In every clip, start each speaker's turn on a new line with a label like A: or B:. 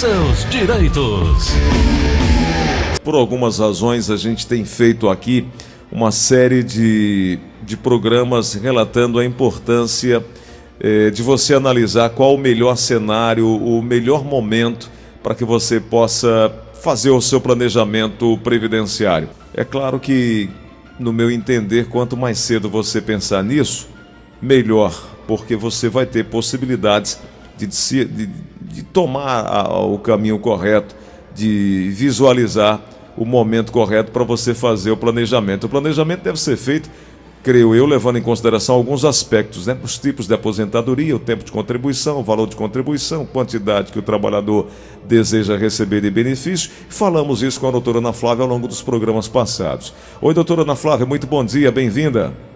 A: seus direitos.
B: Por algumas razões, a gente tem feito aqui uma série de, de programas relatando a importância eh, de você analisar qual o melhor cenário, o melhor momento para que você possa fazer o seu planejamento previdenciário. É claro que, no meu entender, quanto mais cedo você pensar nisso, melhor, porque você vai ter possibilidades de, de, de tomar a, o caminho correto, de visualizar o momento correto para você fazer o planejamento. O planejamento deve ser feito creio eu, levando em consideração alguns aspectos, né? os tipos de aposentadoria, o tempo de contribuição, o valor de contribuição, quantidade que o trabalhador deseja receber de benefício. Falamos isso com a doutora Ana Flávia ao longo dos programas passados. Oi, doutora Ana Flávia, muito bom dia, bem-vinda.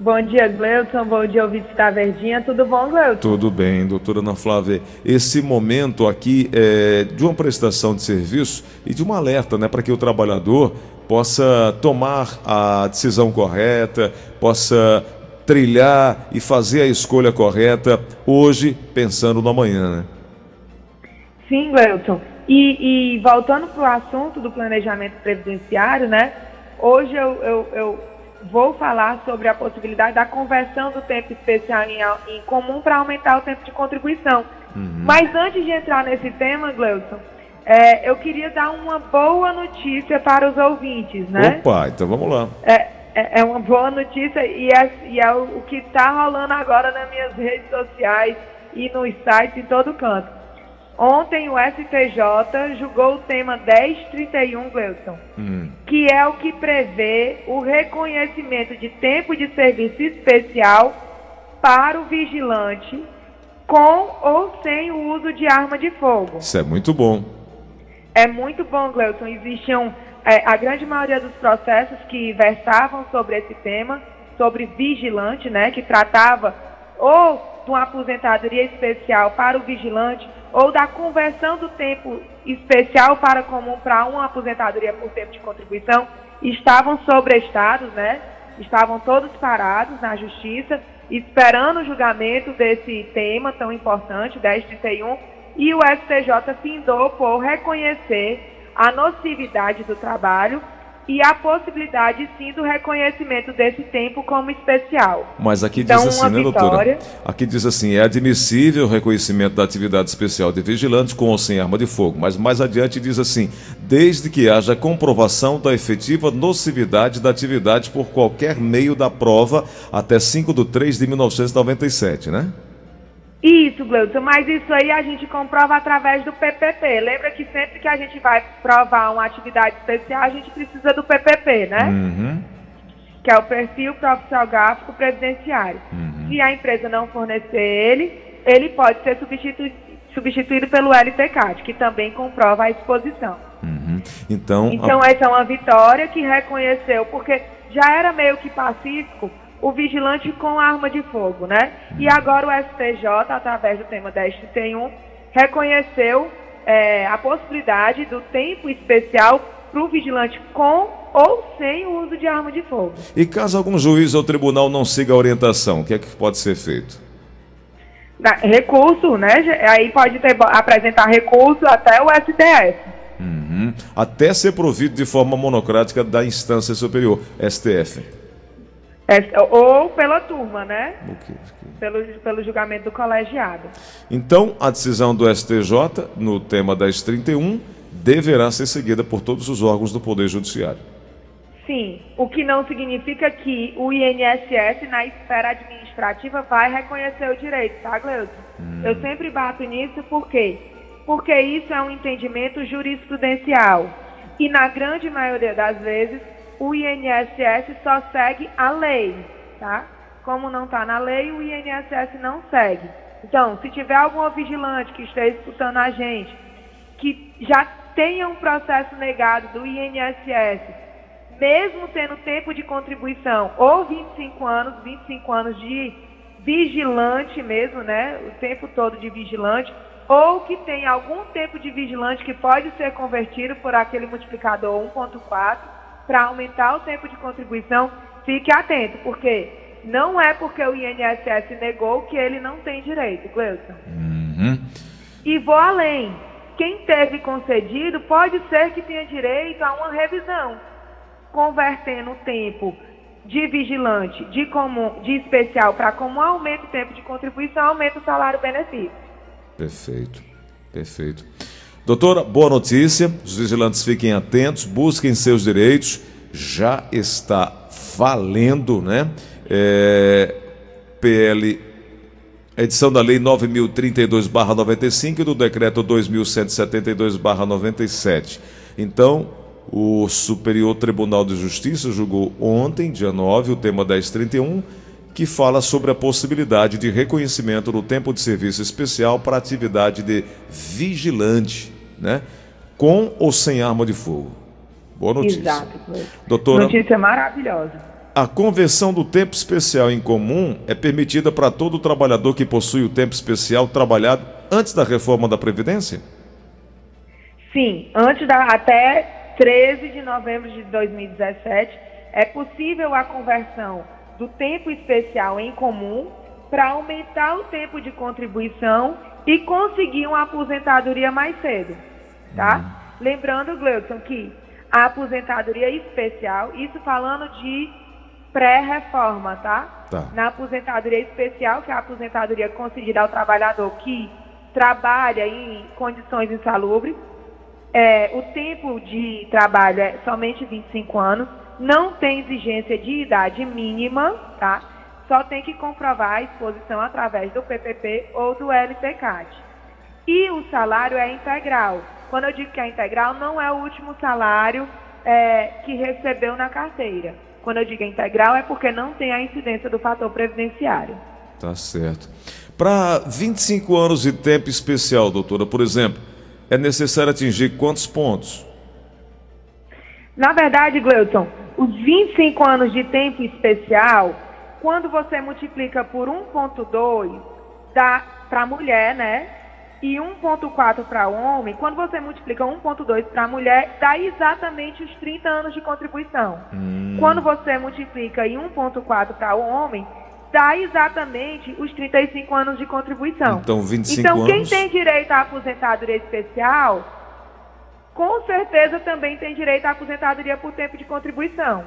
C: Bom dia, Gleuton. Bom dia, ouvinte da Verdinha. Tudo bom, Gleuton?
B: Tudo bem, doutora Ana Flávia. Esse momento aqui é de uma prestação de serviço e de um alerta né, para que o trabalhador possa tomar a decisão correta, possa trilhar e fazer a escolha correta hoje, pensando no amanhã, né?
C: Sim, Gleuton. E, e voltando para o assunto do planejamento previdenciário, né? Hoje eu, eu, eu, vou falar sobre a possibilidade da conversão do tempo especial em, em comum para aumentar o tempo de contribuição. Uhum. Mas antes de entrar nesse tema, Gleuton, é, eu queria dar uma boa notícia para os ouvintes, né?
B: Opa, então vamos lá.
C: É, é, é uma boa notícia e é, e é o, o que está rolando agora nas minhas redes sociais e nos sites em todo canto. Ontem o STJ julgou o tema 1031, Gleuson, hum. que é o que prevê o reconhecimento de tempo de serviço especial para o vigilante com ou sem o uso de arma de fogo.
B: Isso é muito bom.
C: É muito bom, Gleuton. Existiam é, a grande maioria dos processos que versavam sobre esse tema, sobre vigilante, né, que tratava ou de uma aposentadoria especial para o vigilante, ou da conversão do tempo especial para comum para uma aposentadoria por tempo de contribuição, estavam sobrestados, né? Estavam todos parados na justiça, esperando o julgamento desse tema tão importante, 1031, e o STJ findou por reconhecer a nocividade do trabalho e a possibilidade sim do reconhecimento desse tempo como especial.
B: Mas aqui então, diz assim, né, doutora? Aqui diz assim: é admissível o reconhecimento da atividade especial de vigilante com ou sem arma de fogo. Mas mais adiante diz assim: desde que haja comprovação da efetiva nocividade da atividade por qualquer meio da prova até 5 de 3 de 1997, né?
C: Isso, Gleudson, mas isso aí a gente comprova através do PPP. Lembra que sempre que a gente vai provar uma atividade especial, a gente precisa do PPP, né? Uhum. Que é o perfil profissional gráfico previdenciário. Uhum. Se a empresa não fornecer ele, ele pode ser substituído, substituído pelo LTCAT, que também comprova a exposição.
B: Uhum. Então,
C: então essa é uma vitória que reconheceu, porque já era meio que pacífico o vigilante com arma de fogo, né? E agora o STJ, através do tema 1031, reconheceu é, a possibilidade do tempo especial para o vigilante com ou sem o uso de arma de fogo.
B: E caso algum juiz ou tribunal não siga a orientação, o que é que pode ser feito?
C: Recurso, né? Aí pode ter, apresentar recurso até o STF.
B: Uhum. Até ser provido de forma monocrática da instância superior, STF.
C: É, ou pela turma, né? Okay, okay. Pelo, pelo julgamento do colegiado.
B: Então, a decisão do STJ, no tema 1031, deverá ser seguida por todos os órgãos do Poder Judiciário.
C: Sim, o que não significa que o INSS, na esfera administrativa, vai reconhecer o direito, tá, Gleuton? Hum. Eu sempre bato nisso, por quê? Porque isso é um entendimento jurisprudencial. E, na grande maioria das vezes, o INSS só segue a lei, tá? Como não está na lei, o INSS não segue. Então, se tiver algum vigilante que esteja escutando a gente, que já tenha um processo negado do INSS, mesmo tendo tempo de contribuição, ou 25 anos, 25 anos de vigilante mesmo, né? O tempo todo de vigilante, ou que tem algum tempo de vigilante que pode ser convertido por aquele multiplicador 1.4, para aumentar o tempo de contribuição, fique atento, porque não é porque o INSS negou que ele não tem direito, Cleuson. Uhum. E vou além. quem teve concedido pode ser que tenha direito a uma revisão, convertendo o tempo de vigilante de comum, de especial para comum, aumenta o tempo de contribuição, aumenta o salário benefício.
B: Perfeito, perfeito. Doutora, boa notícia. Os vigilantes fiquem atentos, busquem seus direitos. Já está valendo, né? É, PL, edição da Lei 9032-95 e do Decreto 2172-97. Então, o Superior Tribunal de Justiça julgou ontem, dia 9, o tema 1031, que fala sobre a possibilidade de reconhecimento do tempo de serviço especial para atividade de vigilante né? Com ou sem arma de fogo. Boa notícia.
C: Exato.
B: Doutora,
C: notícia maravilhosa.
B: A conversão do tempo especial em comum é permitida para todo trabalhador que possui o tempo especial trabalhado antes da reforma da Previdência?
C: Sim, antes da até 13 de novembro de 2017 é possível a conversão do tempo especial em comum para aumentar o tempo de contribuição e conseguir uma aposentadoria mais cedo, tá? Uhum. Lembrando, Gleudson, que a aposentadoria especial, isso falando de pré-reforma, tá? tá? Na aposentadoria especial, que é a aposentadoria concedida ao trabalhador que trabalha em condições insalubres, é, o tempo de trabalho é somente 25 anos, não tem exigência de idade mínima, tá? Só tem que comprovar a exposição através do PPP ou do LPCAD. E o salário é integral. Quando eu digo que é integral, não é o último salário é, que recebeu na carteira. Quando eu digo integral, é porque não tem a incidência do fator previdenciário.
B: Tá certo. Para 25 anos de tempo especial, doutora, por exemplo, é necessário atingir quantos pontos?
C: Na verdade, Gleuton, os 25 anos de tempo especial quando você multiplica por 1,2 dá para a mulher, né? E 1,4 para o homem, quando você multiplica 1,2 para a mulher, dá exatamente os 30 anos de contribuição. Hum. Quando você multiplica em 1,4 para o homem, dá exatamente os 35 anos de contribuição.
B: Então, 25
C: então, quem
B: anos...
C: tem direito à aposentadoria especial, com certeza também tem direito à aposentadoria por tempo de contribuição.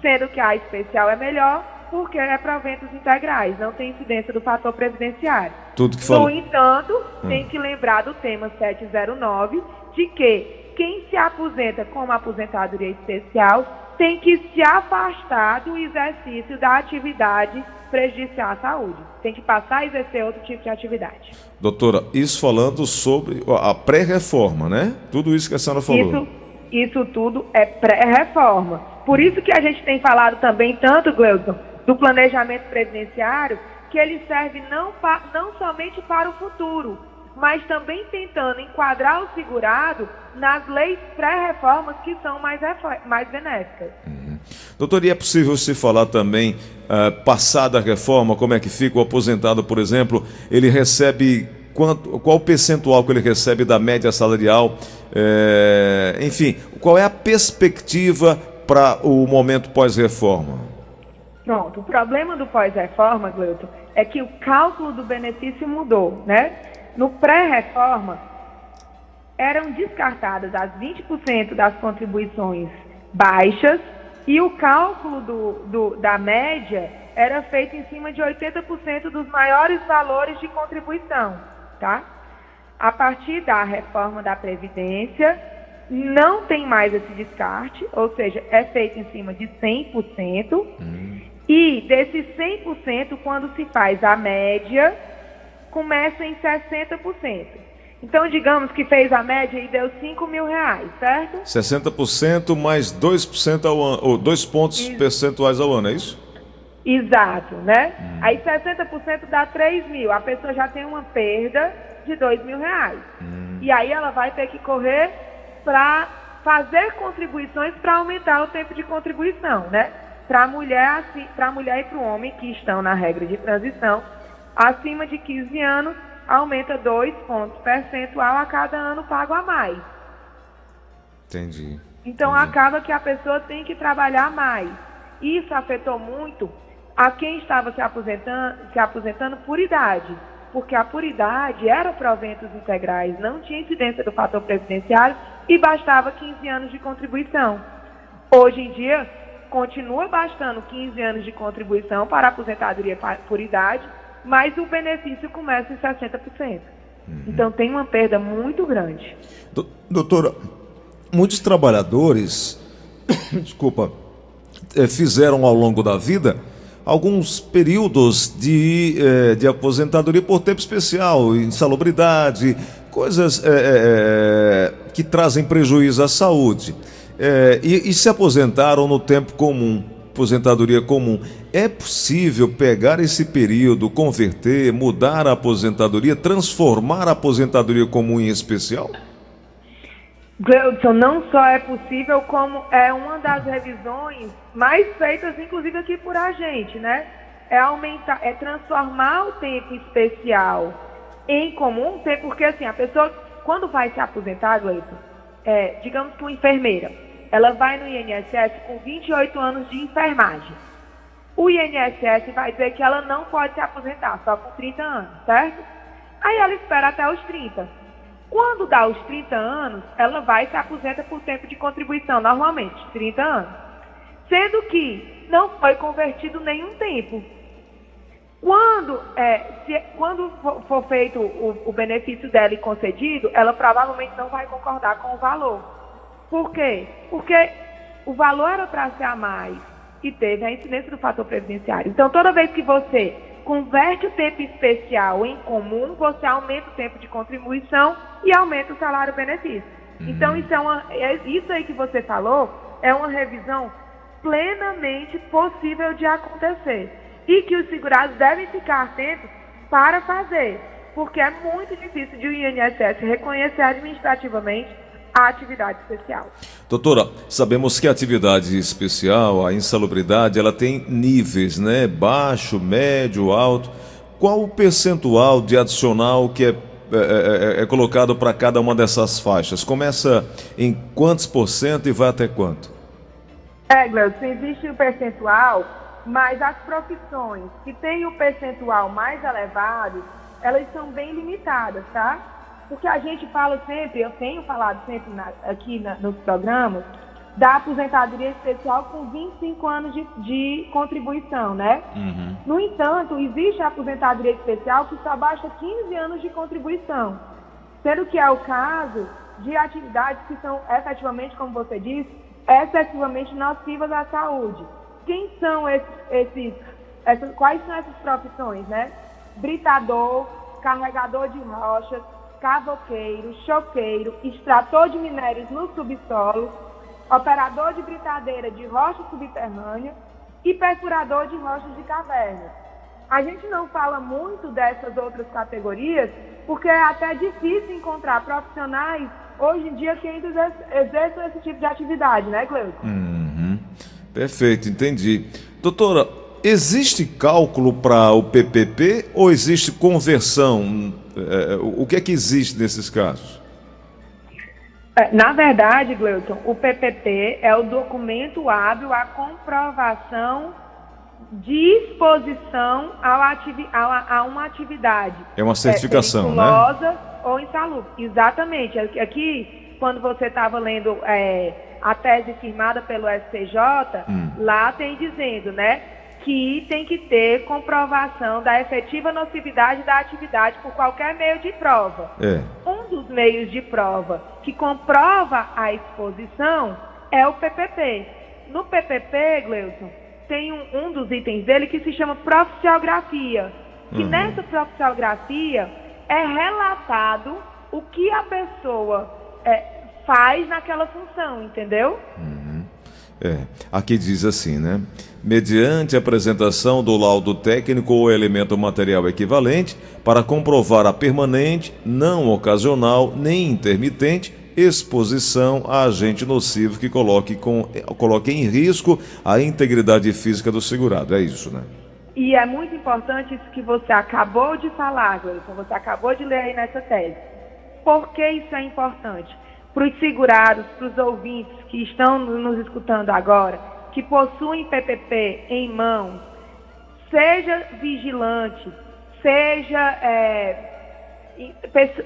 C: Sendo que a especial é melhor, porque é para eventos integrais, não tem incidência do fator previdenciário.
B: Tudo que falou.
C: No entanto, hum. tem que lembrar do tema 709 de que quem se aposenta com uma aposentadoria especial tem que se afastar do exercício da atividade prejudicial à saúde. Tem que passar a exercer outro tipo de atividade.
B: Doutora, isso falando sobre a pré-reforma, né? Tudo isso que a senhora falou.
C: Isso, isso tudo é pré-reforma. Por isso que a gente tem falado também tanto, Gleudson, do planejamento previdenciário, que ele serve não, pa, não somente para o futuro, mas também tentando enquadrar o segurado nas leis pré-reformas que são mais, mais benéficas.
B: Uhum. Doutor, e é possível se falar também, uh, passada a reforma, como é que fica o aposentado, por exemplo, ele recebe quanto, qual o percentual que ele recebe da média salarial? É, enfim, qual é a perspectiva para o momento pós-reforma?
C: Pronto, o problema do pós-reforma, Gleuton, é que o cálculo do benefício mudou, né? No pré-reforma, eram descartadas as 20% das contribuições baixas e o cálculo do, do, da média era feito em cima de 80% dos maiores valores de contribuição, tá? A partir da reforma da Previdência, não tem mais esse descarte, ou seja, é feito em cima de 100%. Hum. E desses 100%, quando se faz a média, começa em 60%. Então, digamos que fez a média e deu 5 mil reais, certo?
B: 60% mais 2% ao ano, ou 2 pontos isso. percentuais ao ano, é isso?
C: Exato, né? Hum. Aí 60% dá 3 mil. A pessoa já tem uma perda de 2 mil reais. Hum. E aí ela vai ter que correr para fazer contribuições para aumentar o tempo de contribuição, né? Para a mulher, assim, mulher e para o homem que estão na regra de transição, acima de 15 anos, aumenta 2 pontos percentual a cada ano pago a mais.
B: Entendi.
C: Então
B: Entendi.
C: acaba que a pessoa tem que trabalhar mais. Isso afetou muito a quem estava se aposentando, se aposentando por idade. porque a puridade era proventos integrais, não tinha incidência do fator previdenciário e bastava 15 anos de contribuição. Hoje em dia, continua bastando 15 anos de contribuição para a aposentadoria por idade, mas o benefício começa em 60%. Uhum. Então tem uma perda muito grande.
B: Doutora, muitos trabalhadores, desculpa, eh, fizeram ao longo da vida alguns períodos de, eh, de aposentadoria por tempo especial, insalubridade, coisas é, que trazem prejuízo à saúde. É, e, e se aposentaram no tempo comum, aposentadoria comum. É possível pegar esse período, converter, mudar a aposentadoria, transformar a aposentadoria comum em especial?
C: Gleudson, não só é possível, como é uma das revisões mais feitas, inclusive aqui por a gente, né? É aumentar, é transformar o tempo especial em comum, porque assim, a pessoa, quando vai se aposentar, Gleudson, é, digamos que uma enfermeira, ela vai no INSS com 28 anos de enfermagem. O INSS vai dizer que ela não pode se aposentar, só com 30 anos, certo? Aí ela espera até os 30. Quando dá os 30 anos, ela vai e se aposenta por tempo de contribuição, normalmente, 30 anos. Sendo que não foi convertido nenhum tempo. Quando, é, se, quando for feito o, o benefício dela e concedido, ela provavelmente não vai concordar com o valor. Por quê? Porque o valor era para ser a mais e teve a incidência do fator previdenciário. Então, toda vez que você converte o tempo especial em comum, você aumenta o tempo de contribuição e aumenta o salário-benefício. Uhum. Então, isso, é uma, é, isso aí que você falou é uma revisão plenamente possível de acontecer e que os segurados devem ficar atentos para fazer, porque é muito difícil de o INSS reconhecer administrativamente a atividade especial.
B: Doutora, sabemos que a atividade especial, a insalubridade, ela tem níveis, né? Baixo, médio, alto. Qual o percentual de adicional que é, é, é, é colocado para cada uma dessas faixas? Começa em quantos por cento e vai até quanto?
C: É, Gleudson, existe o percentual, mas as profissões que têm o percentual mais elevado, elas são bem limitadas, tá? Porque a gente fala sempre, eu tenho falado sempre na, aqui na, nos programas, da aposentadoria especial com 25 anos de, de contribuição, né? Uhum. No entanto, existe a aposentadoria especial que só baixa 15 anos de contribuição, sendo que é o caso de atividades que são efetivamente, como você disse, excessivamente nocivas à saúde. Quem são esses, esses essas, quais são essas profissões, né? Britador, carregador de rochas, cavoqueiro, choqueiro, extrator de minérios no subsolo, operador de britadeira de rocha subterrânea e perfurador de rochas de caverna. A gente não fala muito dessas outras categorias porque é até difícil encontrar profissionais hoje em dia que ainda exerçam esse tipo de atividade, né, Cleusa?
B: Uhum. Perfeito, entendi. Doutora, existe cálculo para o PPP ou existe conversão é, é, o que é que existe nesses casos?
C: É, na verdade, Gleuton, o PPP é o documento hábil à comprovação de exposição a, a, uma atividade.
B: É uma certificação, é,
C: né? ou insalubre. Exatamente. Aqui, quando você estava lendo é, a tese firmada pelo STJ, hum. lá tem dizendo, né? Que tem que ter comprovação da efetiva nocividade da atividade por qualquer meio de prova. É. Um dos meios de prova que comprova a exposição é o PPP. No PPP, Gleuson, tem um, um dos itens dele que se chama profissiografia. Que uhum. nessa profissiografia é relatado o que a pessoa é, faz naquela função, entendeu?
B: Uhum. É, aqui diz assim, né? mediante apresentação do laudo técnico ou elemento material equivalente, para comprovar a permanente, não ocasional nem intermitente exposição a agente nocivo que coloque, com, coloque em risco a integridade física do segurado. É isso, né?
C: E é muito importante isso que você acabou de falar, Gleison, você acabou de ler aí nessa tese. Por que isso é importante? Para os segurados, para os ouvintes que estão nos escutando agora, que possuem PPP em mãos, seja vigilante, seja é,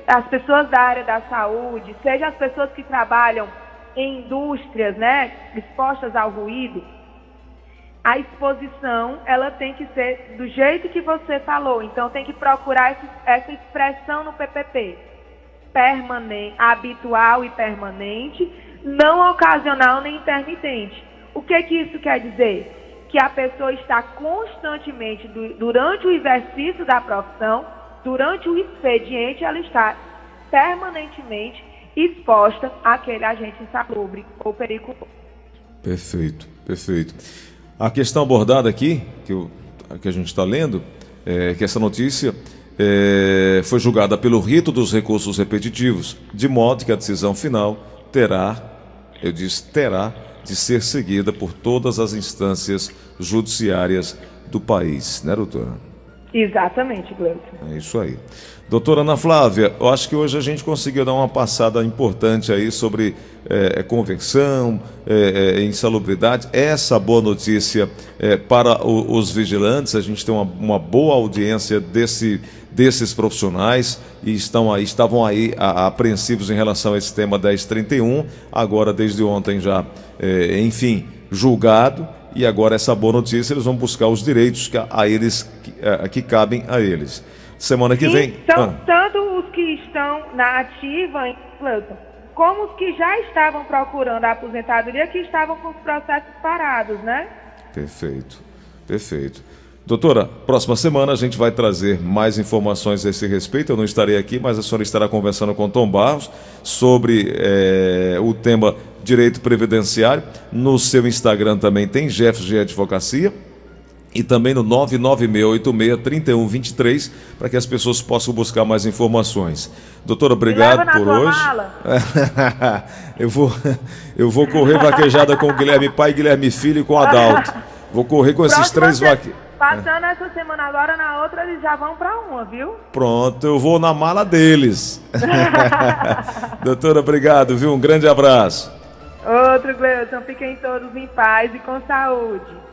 C: as pessoas da área da saúde, seja as pessoas que trabalham em indústrias, né, expostas ao ruído, a exposição ela tem que ser do jeito que você falou. Então tem que procurar essa, essa expressão no PPP, permanente, habitual e permanente, não ocasional nem intermitente. O que que isso quer dizer? Que a pessoa está constantemente durante o exercício da profissão durante o expediente, ela está permanentemente exposta àquele agente insalubre ou periculoso.
B: Perfeito, perfeito. A questão abordada aqui, que, eu, que a gente está lendo, é que essa notícia é, foi julgada pelo rito dos recursos repetitivos, de modo que a decisão final terá, eu disse terá, de ser seguida por todas as instâncias judiciárias do país, né, doutora?
C: Exatamente, Gleison.
B: É isso aí. Doutora Ana Flávia, eu acho que hoje a gente conseguiu dar uma passada importante aí sobre é, conversão, é, é, insalubridade. Essa boa notícia é, para o, os vigilantes, a gente tem uma, uma boa audiência desse, desses profissionais e estão aí, estavam aí apreensivos em relação a esse tema 1031, agora desde ontem já, é, enfim, julgado e agora essa boa notícia, eles vão buscar os direitos que, a eles que, a, que cabem a eles. Semana que
C: Sim,
B: vem.
C: São ah. tanto os que estão na ativa em como os que já estavam procurando a aposentadoria, que estavam com os processos parados, né?
B: Perfeito, perfeito. Doutora, próxima semana a gente vai trazer mais informações a esse respeito. Eu não estarei aqui, mas a senhora estará conversando com Tom Barros sobre é, o tema direito previdenciário. No seu Instagram também tem Jefferson Advocacia e também no 996863123 para que as pessoas possam buscar mais informações. Doutora, obrigado por hoje. eu vou eu vou correr vaquejada com o Guilherme pai, Guilherme filho e com o Adalto. Vou correr com esses três vaqueiros.
C: Passando é. essa semana agora, na outra eles já vão para uma, viu?
B: Pronto, eu vou na mala deles. Doutora, obrigado, viu? Um grande abraço.
C: Outro, Gleison. Fiquem todos em paz e com saúde.